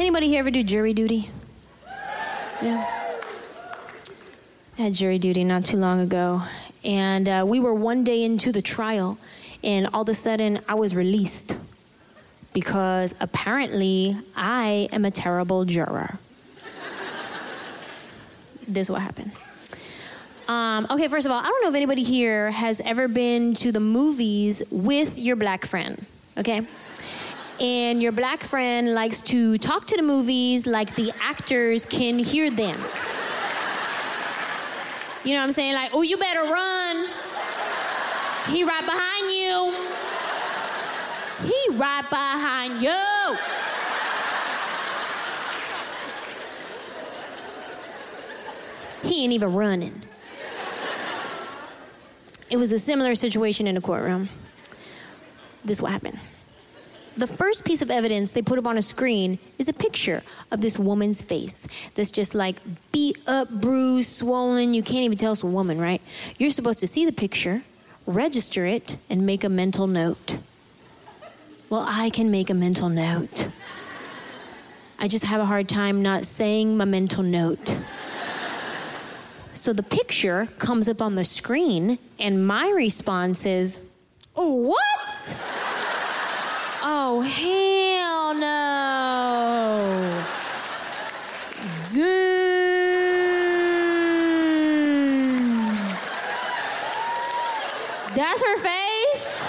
Anybody here ever do jury duty? Yeah. I had jury duty not too long ago, and uh, we were one day into the trial, and all of a sudden I was released because apparently I am a terrible juror. this is what happened. Um, okay, first of all, I don't know if anybody here has ever been to the movies with your black friend, okay? And your black friend likes to talk to the movies like the actors can hear them. You know what I'm saying? Like, oh, you better run. He right behind you. He right behind you. He ain't even running. It was a similar situation in the courtroom. This is what happened. The first piece of evidence they put up on a screen is a picture of this woman's face that's just like beat up, bruised, swollen. You can't even tell it's a woman, right? You're supposed to see the picture, register it, and make a mental note. Well, I can make a mental note. I just have a hard time not saying my mental note. So the picture comes up on the screen, and my response is, What? Oh, hell no. Dang. That's her face?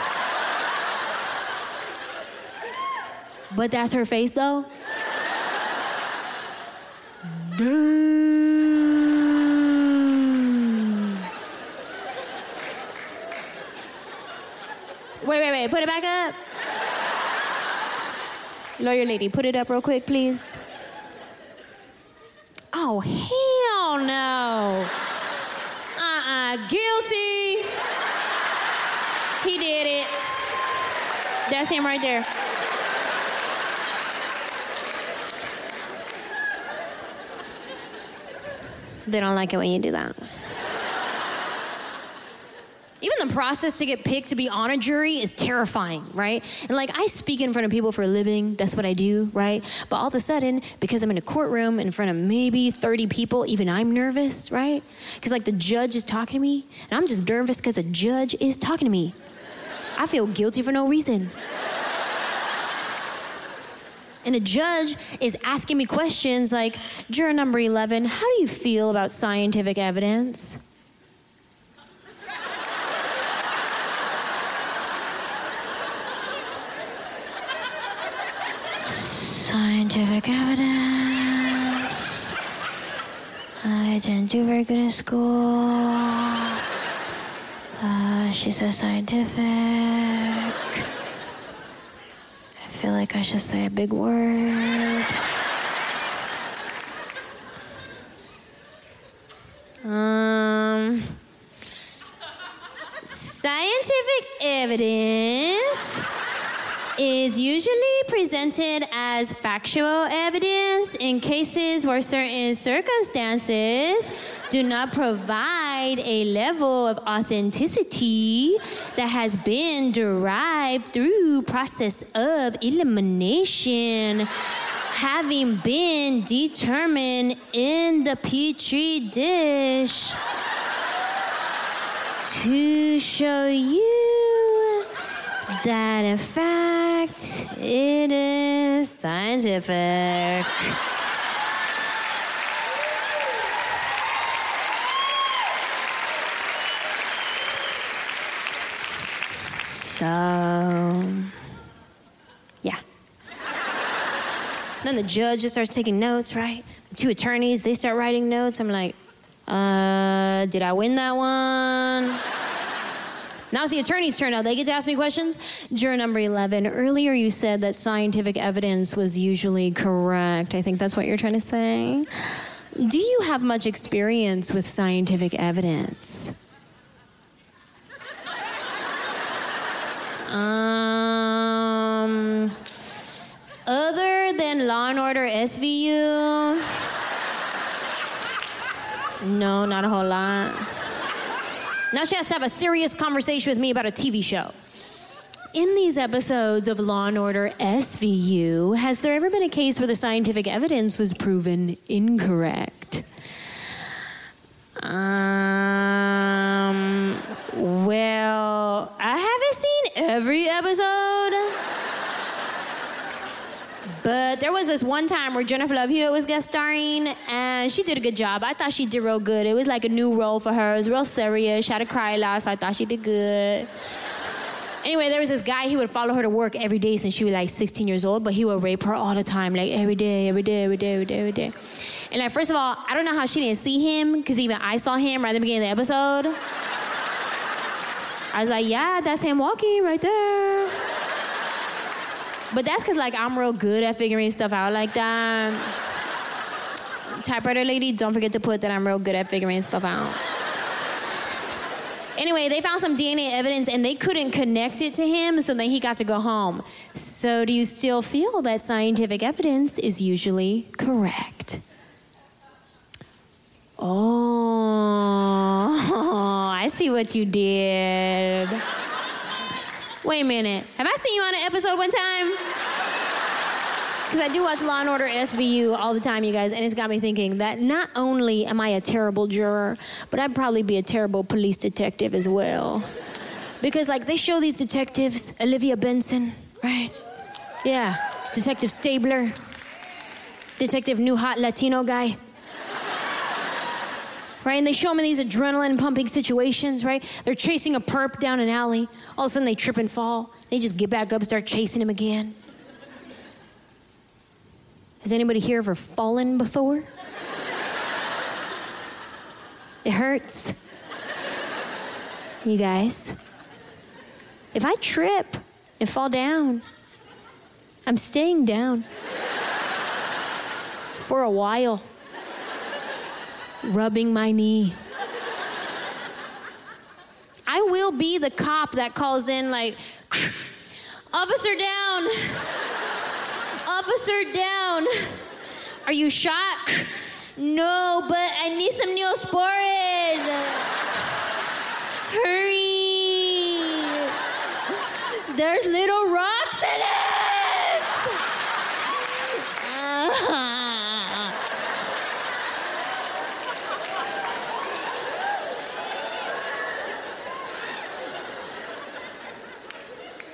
But that's her face, though? Wait, wait, wait. Put it back up. Lawyer lady, put it up real quick, please. Oh, hell no. Uh uh guilty. He did it. That's him right there. They don't like it when you do that. The process to get picked to be on a jury is terrifying, right? And like I speak in front of people for a living, that's what I do, right? But all of a sudden, because I'm in a courtroom in front of maybe 30 people, even I'm nervous, right? Because like the judge is talking to me, and I'm just nervous because a judge is talking to me. I feel guilty for no reason. And a judge is asking me questions like, juror number 11, how do you feel about scientific evidence? Scientific evidence. I didn't do very good in school. Uh, she's so scientific. I feel like I should say a big word. Um, scientific evidence is usually presented as factual evidence in cases where certain circumstances do not provide a level of authenticity that has been derived through process of elimination having been determined in the petri dish. To show you that in fact it is scientific. So, yeah. Then the judge just starts taking notes, right? The two attorneys, they start writing notes. I'm like, uh, did I win that one? Now it's the attorney's turn now. They get to ask me questions. Juror number 11, earlier you said that scientific evidence was usually correct. I think that's what you're trying to say. Do you have much experience with scientific evidence? Um, other than Law and Order SVU? No, not a whole lot. Now she has to have a serious conversation with me about a TV show. In these episodes of Law and Order SVU, has there ever been a case where the scientific evidence was proven incorrect? Um, well, I haven't seen every episode. But there was this one time where Jennifer Love Hewitt was guest starring, and she did a good job. I thought she did real good. It was like a new role for her. It was real serious. She had to cry a lot, so I thought she did good. Anyway, there was this guy, he would follow her to work every day since she was like 16 years old, but he would rape her all the time, like every day, every day, every day, every day, every day. And like, first of all, I don't know how she didn't see him, because even I saw him right at the beginning of the episode. I was like, yeah, that's him walking right there. But that's because like I'm real good at figuring stuff out like that. Typewriter lady, don't forget to put that I'm real good at figuring stuff out. Anyway, they found some DNA evidence and they couldn't connect it to him, so then he got to go home. So, do you still feel that scientific evidence is usually correct? Oh, I see what you did. Wait a minute. Have I seen you on an episode one time? Because I do watch Law and Order SVU all the time, you guys, and it's got me thinking that not only am I a terrible juror, but I'd probably be a terrible police detective as well. Because, like, they show these detectives, Olivia Benson, right? Yeah, Detective Stabler, Detective New Hot Latino guy right? And they show them in these adrenaline pumping situations, right? They're chasing a perp down an alley. All of a sudden they trip and fall. They just get back up, start chasing him again. Has anybody here ever fallen before? It hurts. You guys, if I trip and fall down, I'm staying down for a while rubbing my knee. I will be the cop that calls in, like, officer down, officer down. Are you shot? No, but I need some neosporin. Hurry. There's little rocks in it.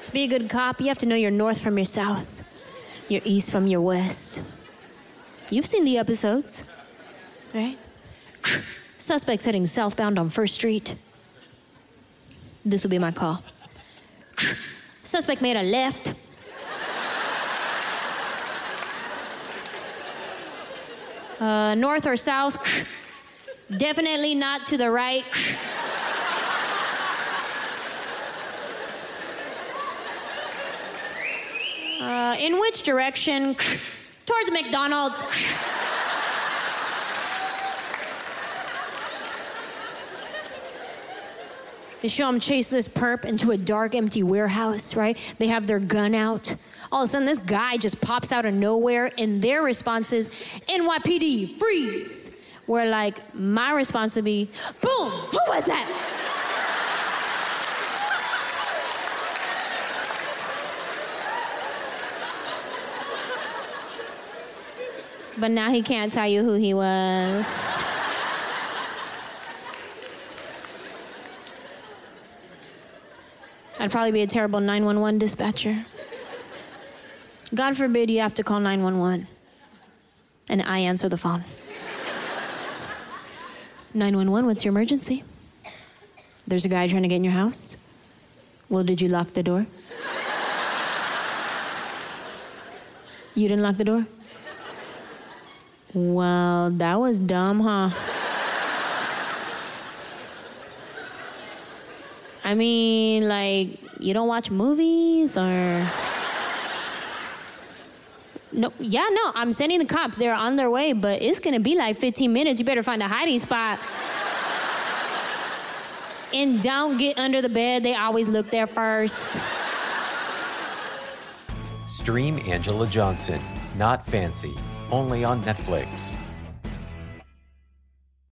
To be a good cop, you have to know your north from your south, your east from your west. You've seen the episodes, right? Suspects heading southbound on First Street. This will be my call. Suspect made a left. Uh, north or south? Definitely not to the right. Uh, in which direction? Towards McDonald's. They show them chase this perp into a dark, empty warehouse, right? They have their gun out. All of a sudden, this guy just pops out of nowhere, and their response is NYPD, freeze. Where, like, my response would be, boom, who was that? But now he can't tell you who he was. I'd probably be a terrible 911 dispatcher. God forbid you have to call 911 and I answer the phone. 911, what's your emergency? There's a guy trying to get in your house. Well, did you lock the door? You didn't lock the door? Well, that was dumb, huh? I mean, like, you don't watch movies or. No, yeah, no, I'm sending the cops. They're on their way, but it's gonna be like 15 minutes. You better find a hiding spot. and don't get under the bed. They always look there first. Stream Anjelah Johnson, Not Fancy, only on Netflix.